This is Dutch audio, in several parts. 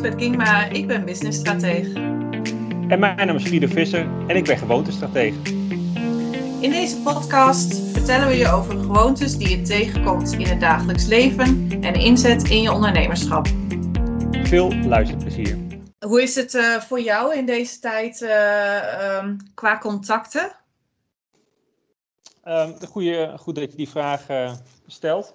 Lisbeth Kingma, ik ben businessstratege. En mijn naam is Friede Visser en ik ben gewoontestratege. In deze podcast vertellen we je over gewoontes die je tegenkomt in het dagelijks leven en inzet in je ondernemerschap. Veel luisterplezier. Hoe is het uh, voor jou in deze tijd uh, um, qua contacten? Um, goeie, goed dat je die vraag uh, stelt.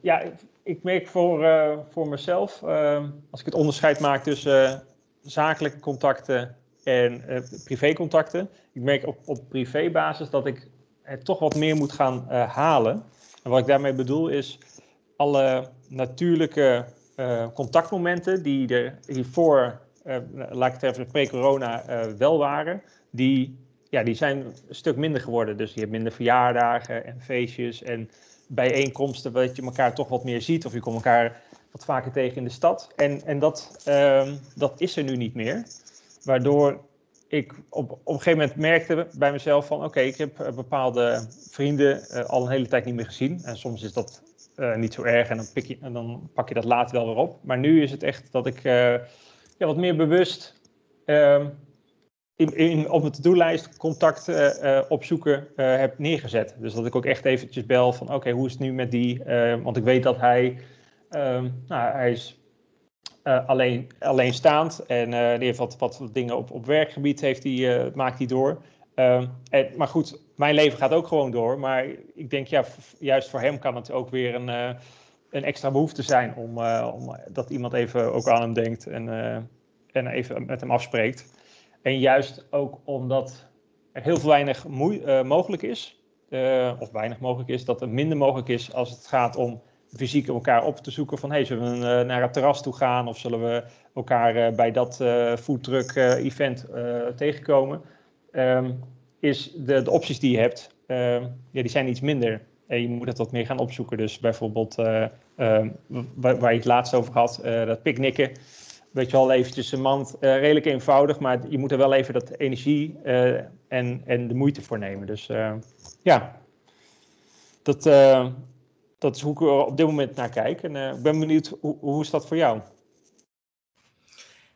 ja, ik merk voor, uh, voor mezelf, uh, als ik het onderscheid maak tussen uh, zakelijke contacten en privécontacten, ik merk op, op privébasis dat ik het toch wat meer moet gaan halen. En wat ik daarmee bedoel is alle natuurlijke contactmomenten die er hiervoor, laat ik het even pre-corona, wel waren, die, ja, die zijn een stuk minder geworden. Dus je hebt minder verjaardagen en feestjes en bijeenkomsten dat je elkaar toch wat meer ziet. Of je komt elkaar wat vaker tegen in de stad. En, en dat, uh, dat is er nu niet meer. Waardoor ik op, op een gegeven moment merkte bij mezelf van... oké, ik heb bepaalde vrienden uh, al een hele tijd niet meer gezien. En soms is dat uh, niet zo erg en dan, pik je, en dan pak je dat later wel weer op. Maar nu is het echt dat ik ja, wat meer bewust ehm, in, in, op mijn to-do-lijst contact uh, opzoeken uh, heb neergezet. Dus dat ik ook echt eventjes bel van oké, hoe is het nu met die? want ik weet dat hij, um, nou, hij is alleen, alleenstaand en die heeft wat, wat dingen op, op werkgebied heeft die, maakt hij door. Um, en, maar goed, mijn leven gaat ook gewoon door. Maar ik denk ja, juist voor hem kan het ook weer een, een extra behoefte zijn om, om dat iemand even ook aan hem denkt en, en even met hem afspreekt. En juist ook omdat er heel weinig uh, mogelijk is, uh, of weinig mogelijk is, dat er minder mogelijk is als het gaat om fysiek elkaar op te zoeken van hey, zullen we uh, naar het terras toe gaan of zullen we elkaar bij dat foodtruck event tegenkomen, um, is de, de, opties die je hebt, ehm, ja, die zijn iets minder. En je moet het wat meer gaan opzoeken. Dus bijvoorbeeld ehm, waar, waar, je het laatst over had, dat picknicken weet je wel, eventjes een mand, uh, redelijk eenvoudig, maar je moet er wel even dat energie uh, en, en de moeite voor nemen. Dus uh, ja, dat, dat is hoe ik er op dit moment naar kijk. En ik ben benieuwd, hoe, hoe is dat voor jou?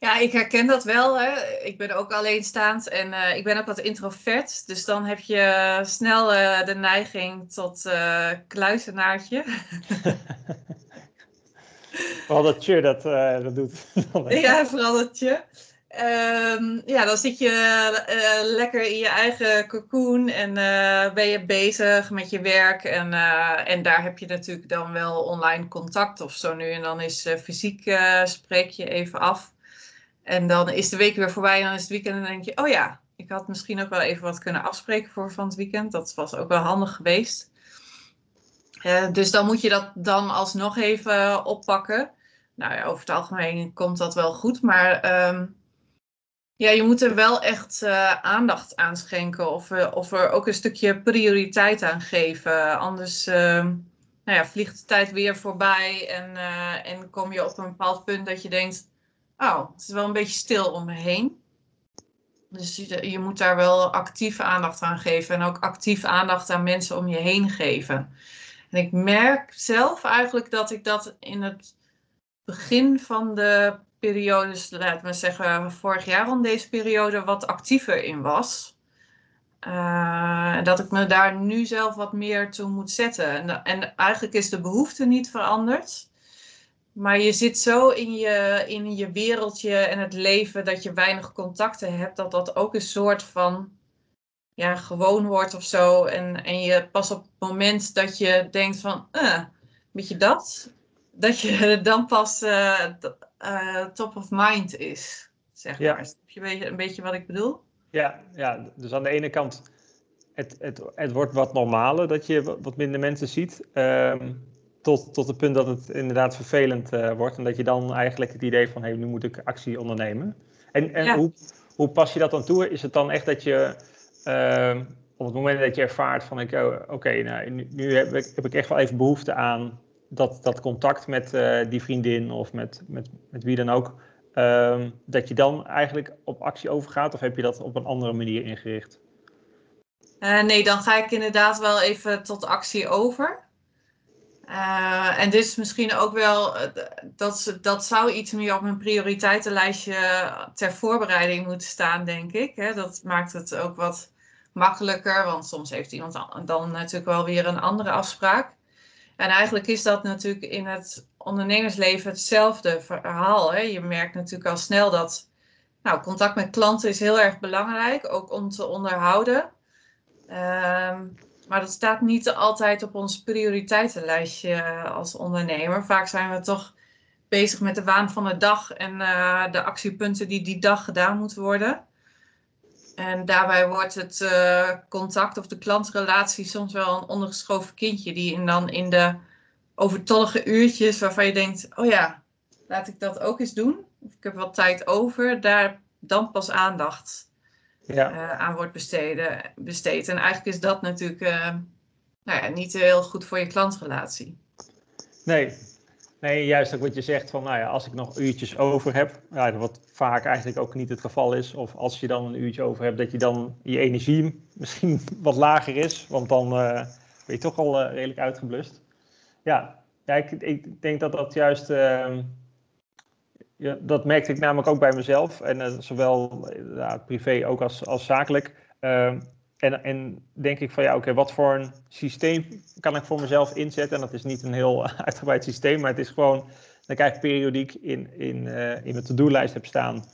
Ja, ik herken dat wel. Hè. Ik ben ook alleenstaand en uh, ik ben ook wat introvert. Dus dan heb je snel uh, de neiging tot uh, kluizenaartje. Vooral dat je dat, uh, dat doet. ja, vooral dat je. Um, ja, dan zit je uh, lekker in je eigen cocoon en uh, ben je bezig met je werk. En, en daar heb je natuurlijk dan wel online contact of zo nu. En dan is fysiek spreek je even af. En dan is de week weer voorbij en dan is het weekend en dan denk je... oh ja, ik had misschien ook wel even wat kunnen afspreken voor van het weekend. Dat was ook wel handig geweest. Dus dan moet je dat dan alsnog even oppakken. Nou ja, over het algemeen komt dat wel goed. Maar um, ja, je moet er wel echt uh, aandacht aan schenken. Of, uh, of er ook een stukje prioriteit aan geven. Anders nou ja, vliegt de tijd weer voorbij. En, en kom je op een bepaald punt dat je denkt... Oh, het is wel een beetje stil om me heen. Dus je, je moet daar wel actief aandacht aan geven. En ook actief aandacht aan mensen om je heen geven. En ik merk zelf eigenlijk dat ik dat in het begin van de periodes, laten we zeggen vorig jaar rond deze periode, wat actiever in was. Uh, dat ik me daar nu zelf wat meer toe moet zetten. En, en, eigenlijk is de behoefte niet veranderd. Maar je zit zo in je, in je wereldje en het leven dat je weinig contacten hebt, dat dat ook een soort van ja, gewoon wordt of zo. En, en je pas op het moment dat je denkt van, uh, weet je dat? Dat je dan pas uh, uh, top of mind is, zeg ja. maar. Heb je een beetje, een beetje wat ik bedoel? Ja, ja, dus aan de ene kant, het, het, het wordt wat normaler dat je wat minder mensen ziet. Um, tot, tot het punt dat het inderdaad vervelend uh, wordt. En dat je dan eigenlijk het idee van, hé, hey, nu moet ik actie ondernemen. En, en ja. hoe, hoe pas je dat dan toe? Is het dan echt dat je uh, op het moment dat je ervaart van, ik, oh, oké, okay, nou, nu, nu heb, ik, heb ik echt wel even behoefte aan dat, dat contact met uh, die vriendin of met, met, met wie dan ook, um, dat je dan eigenlijk op actie overgaat of heb je dat op een andere manier ingericht? Uh, nee, dan ga ik inderdaad wel even tot actie over. Uh, en dit is misschien ook wel, dat, dat zou iets meer op mijn prioriteitenlijstje ter voorbereiding moeten staan, denk ik. Hè? Dat maakt het ook wat makkelijker, want soms heeft iemand dan natuurlijk wel weer een andere afspraak. En eigenlijk is dat natuurlijk in het ondernemersleven hetzelfde verhaal. Hè? Je merkt natuurlijk al snel dat nou, contact met klanten is heel erg belangrijk, ook om te onderhouden. Ehm, maar dat staat niet altijd op ons prioriteitenlijstje eh, als ondernemer. Vaak zijn we toch bezig met de waan van de dag en uh, de actiepunten die die dag gedaan moeten worden. En daarbij wordt het uh, contact of de klantrelatie soms wel een ondergeschoven kindje, die dan in de overtollige uurtjes waarvan je denkt: oh ja, laat ik dat ook eens doen. Of ik heb wat tijd over, daar dan pas aandacht ja. uh, aan wordt besteden, besteed. En eigenlijk is dat natuurlijk uh, nou ja, niet heel goed voor je klantrelatie. Nee. Nee, juist ook wat je zegt van, nou ja, als ik nog uurtjes over heb, wat vaak eigenlijk ook niet het geval is, of als je dan een uurtje over hebt, dat je dan je energie misschien wat lager is, want dan uh, ben je toch al redelijk uitgeblust. Ja, ja ik, ik denk dat dat juist ehm, ja, dat merkte ik namelijk ook bij mezelf. En uh, zowel privé ook als, als zakelijk. En, en denk ik van ja, oké, wat voor een systeem kan ik voor mezelf inzetten? En dat is niet een heel uitgebreid systeem, maar het is gewoon dat ik periodiek in, in, uh, in mijn to-do-lijst heb staan.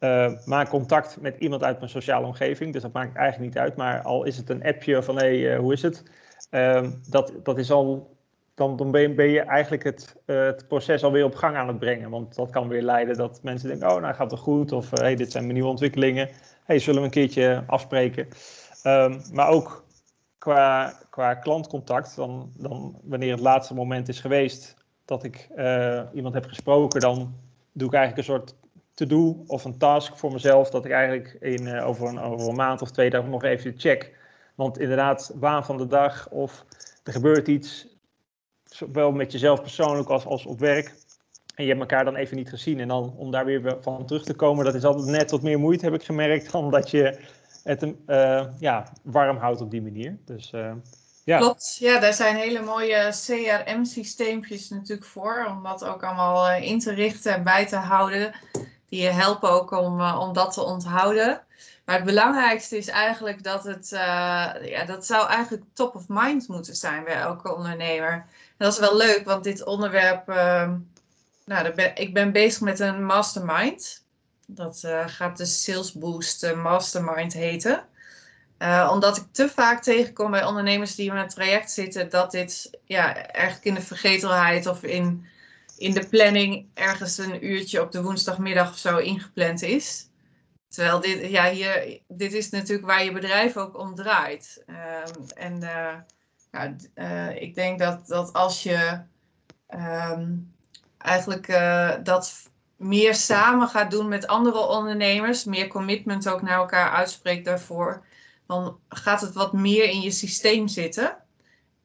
Uh, maak contact met iemand uit mijn sociale omgeving. Dus dat maakt eigenlijk niet uit. Maar al is het een appje van hé, hey, hoe is het? Ehm, dat, dat is al dan, dan ben, je, ben, je, eigenlijk het, het proces alweer op gang aan het brengen. Want dat kan weer leiden dat mensen denken, oh, nou gaat het goed. Of hey, dit zijn mijn nieuwe ontwikkelingen. hey, zullen we een keertje afspreken? Um, maar ook qua, qua klantcontact, dan, dan wanneer het laatste moment is geweest dat ik uh, iemand heb gesproken, dan doe ik eigenlijk een soort to-do of een task voor mezelf. Dat ik eigenlijk in, over, een, over een maand of twee dagen nog even check. Want inderdaad, waan van de dag of er gebeurt iets, zowel met jezelf persoonlijk als, als op werk. En je hebt elkaar dan even niet gezien. En dan om daar weer van terug te komen, dat is altijd net wat meer moeite, heb ik gemerkt, dan dat je het uh, ja, warm houdt op die manier. Dus, uh, ja. Klopt, ja, daar zijn hele mooie CRM-systeempjes natuurlijk voor, om dat ook allemaal uh, in te richten en bij te houden. Die je helpen ook om, om dat te onthouden. Maar het belangrijkste is eigenlijk dat het, ja, dat zou eigenlijk top of mind moeten zijn bij elke ondernemer dat is wel leuk, want dit onderwerp, uh, nou, ik ben bezig met een mastermind. Dat uh, gaat de Sales Boost eh, Mastermind heten. Uh, omdat ik te vaak tegenkom bij ondernemers die in een traject zitten, dat dit ja, eigenlijk in de vergetelheid of in, in de planning ergens een uurtje op de woensdagmiddag of zo ingepland is. Terwijl dit, ja, hier, dit is natuurlijk waar je bedrijf ook om draait. Uh, en ik denk dat, dat als je um, eigenlijk dat meer samen gaat doen met andere ondernemers, meer commitment ook naar elkaar uitspreekt daarvoor, dan gaat het wat meer in je systeem zitten.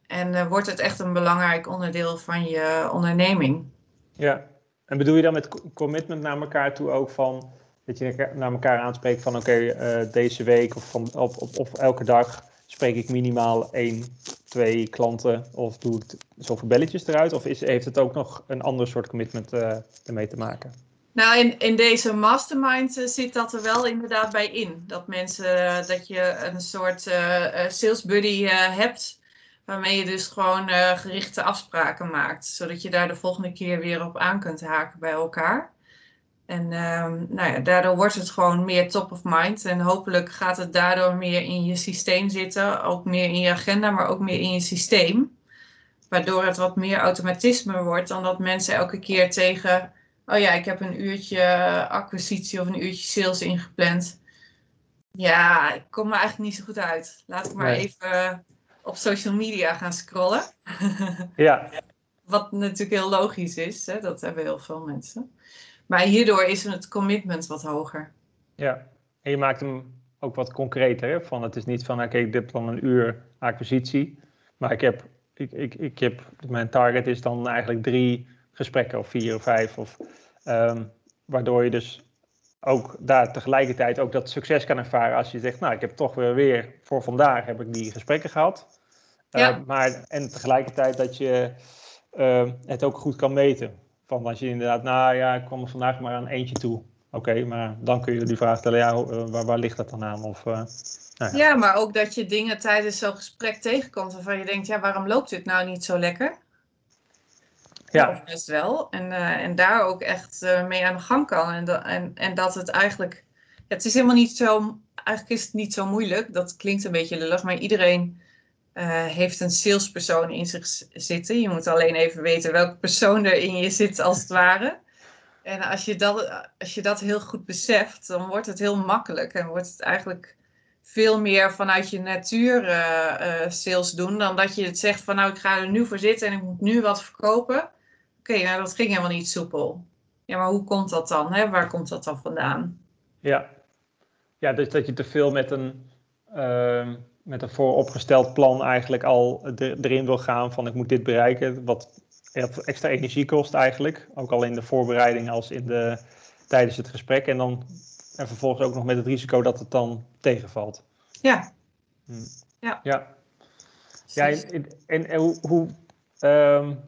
En uh, wordt het echt een belangrijk onderdeel van je onderneming. Ja, en bedoel je dan met commitment naar elkaar toe ook van dat je naar elkaar aanspreekt van oké, okay, deze week of, van, of, of elke dag spreek ik minimaal één, twee klanten of doe ik zoveel belletjes eruit? Of is, heeft het ook nog een ander soort commitment uh, ermee te maken? Nou, in, in deze mastermind uh, zit dat er wel inderdaad bij in. Dat mensen, uh, dat je een soort sales buddy hebt, waarmee je dus gewoon gerichte afspraken maakt. Zodat je daar de volgende keer weer op aan kunt haken bij elkaar. En um, nou ja, daardoor wordt het gewoon meer top of mind. En hopelijk gaat het daardoor meer in je systeem zitten. Ook meer in je agenda, maar ook meer in je systeem. Waardoor het wat meer automatisme wordt dan dat mensen elke keer tegen... Oh ja, ik heb een uurtje acquisitie of een uurtje sales ingepland. Ja, ik kom er eigenlijk niet zo goed uit. Laat ik maar even op social media gaan scrollen. ja. Wat natuurlijk heel logisch is. Hè? Dat hebben heel veel mensen. Maar hierdoor is het commitment wat hoger. Ja, en je maakt hem ook wat concreter. Hè? Van het is niet van, oké, ik heb dan een uur acquisitie. Maar ik heb, ik, ik, ik heb, mijn target is dan eigenlijk drie gesprekken of vier of vijf. Of, um, waardoor je dus ook daar tegelijkertijd ook dat succes kan ervaren. Als je zegt, nou, ik heb toch weer, weer voor vandaag heb ik die gesprekken gehad. Ja. Uh, maar, en tegelijkertijd dat je het ook goed kan meten. Van als je inderdaad, nou ja, ik kwam er vandaag maar aan eentje toe. Oké, maar dan kun je die vraag stellen, ja, waar, waar ligt dat dan aan? Of, nou ja. ja. maar ook dat je dingen tijdens zo'n gesprek tegenkomt waarvan je denkt, ja, waarom loopt dit nou niet zo lekker? Ja. Of best wel. En, en daar ook echt mee aan de gang kan. En, en, en dat het eigenlijk, het is helemaal niet zo eigenlijk is het niet zo moeilijk. Dat klinkt een beetje lullig, maar iedereen uh, heeft een salespersoon in zich zitten. Je moet alleen even weten welke persoon er in je zit, als het ware. En als je, dat, als je dat heel goed beseft, dan wordt het heel makkelijk. En wordt het eigenlijk veel meer vanuit je natuur uh, sales doen. Dan dat je het zegt van nou ik ga er nu voor zitten en ik moet nu wat verkopen. Oké, nou dat ging helemaal niet soepel. Ja, maar hoe komt dat dan? Hè? Waar komt dat dan vandaan? Ja, ja, dus dat je te veel met een, uh, met een vooropgesteld plan eigenlijk al erin wil gaan van ik moet dit bereiken, wat extra energie kost eigenlijk. Ook al in de voorbereiding als in de, tijdens het gesprek. En dan en vervolgens ook nog met het risico dat het dan tegenvalt. Ja. Hm. Ja. Ja. ja en, en, en hoe, hoe um,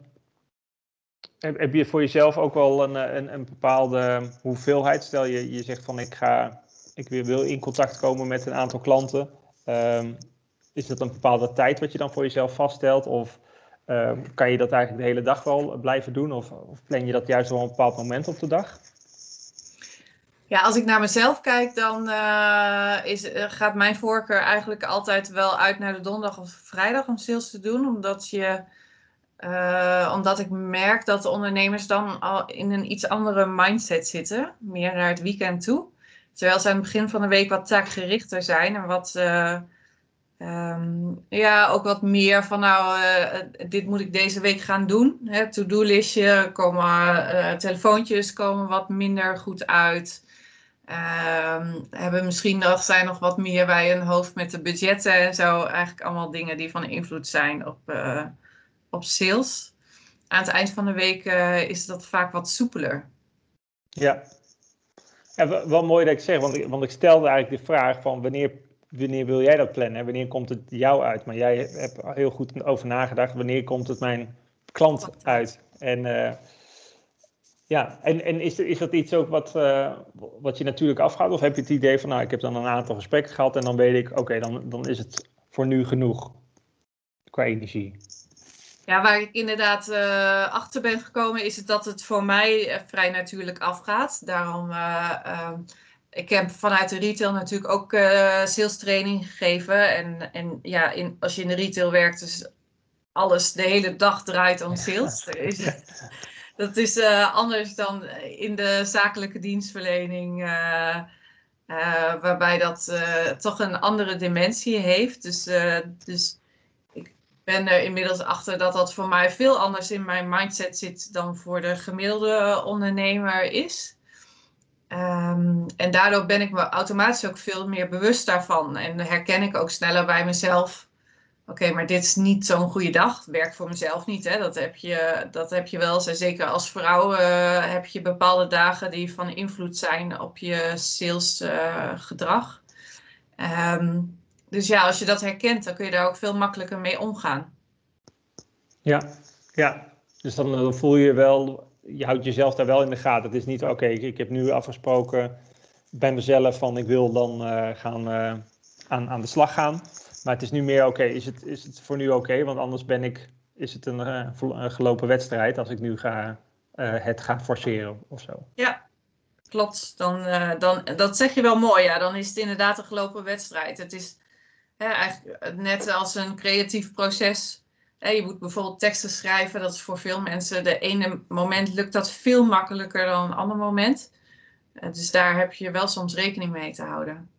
heb je voor jezelf ook wel een, een, een bepaalde hoeveelheid? Stel je, je zegt van ik ga ik wil in contact komen met een aantal klanten. Ehm, is dat een bepaalde tijd wat je dan voor jezelf vaststelt? Of ehm, kan je dat eigenlijk de hele dag wel blijven doen? Of, of plan je dat juist op een bepaald moment op de dag? Ja, als ik naar mezelf kijk, dan uh, is, uh, gaat mijn voorkeur eigenlijk altijd wel uit naar de donderdag of vrijdag om sales te doen. Omdat, je, uh, omdat ik merk dat de ondernemers dan al in een iets andere mindset zitten. Meer naar het weekend toe. Terwijl ze aan het begin van de week wat taakgerichter zijn en wat, uh, um, ja, ook wat meer van nou, uh, dit moet ik deze week gaan doen. To-do-listje, komen, uh, telefoontjes komen wat minder goed uit. Um, hebben misschien nog, zijn nog wat meer bij een hoofd met de budgetten en zo. Eigenlijk allemaal dingen die van invloed zijn op, op sales. Aan het eind van de week is dat vaak wat soepeler. Ja, ja, wel mooi dat ik zeg, want ik, want ik stelde eigenlijk de vraag van wanneer, wanneer wil jij dat plannen? Wanneer komt het jou uit? Maar jij hebt heel goed over nagedacht, wanneer komt het mijn klant uit? En uh, ja, en, en is, is dat iets ook wat, uh, wat je natuurlijk afgaat? Of heb je het idee van, nou, ik heb dan een aantal gesprekken gehad en dan weet ik, oké, dan, dan is het voor nu genoeg qua energie? Ja, waar ik inderdaad uh, achter ben gekomen is het dat het voor mij uh, vrij natuurlijk afgaat. Daarom, uh, ik heb vanuit de retail natuurlijk ook sales training gegeven. En, en ja, in, als je in de retail werkt, dus alles de hele dag draait om sales. Dat is anders dan in de zakelijke dienstverlening. waarbij dat toch een andere dimensie heeft. Dus, dus ben er inmiddels achter dat dat voor mij veel anders in mijn mindset zit dan voor de gemiddelde ondernemer is. Um, en daardoor ben ik me automatisch ook veel meer bewust daarvan. En herken ik ook sneller bij mezelf. Oké, maar dit is niet zo'n goede dag. Werkt voor mezelf niet. Hè? Dat, heb je, dat heb je wel. Zeker als vrouw uh, heb je bepaalde dagen die van invloed zijn op je salesgedrag. Uh, um, dus ja, als je dat herkent, dan kun je daar ook veel makkelijker mee omgaan. Ja, ja. Dus dan, voel je wel, je houdt jezelf daar wel in de gaten. Het is niet, oké, ik heb nu afgesproken bij mezelf van ik wil dan uh, gaan uh, aan, aan de slag gaan. Maar het is nu meer, oké, is, het, is het voor nu oké? Want anders ben ik, is het een, uh, een gelopen wedstrijd als ik nu ga, het ga forceren of zo. Ja, klopt. Dan, dan, dat zeg je wel mooi, ja. Dan is het inderdaad een gelopen wedstrijd. Het is eigenlijk net als een creatief proces. je moet bijvoorbeeld teksten schrijven. Dat is voor veel mensen de ene moment lukt dat veel makkelijker dan een ander moment. dus daar heb je wel soms rekening mee te houden.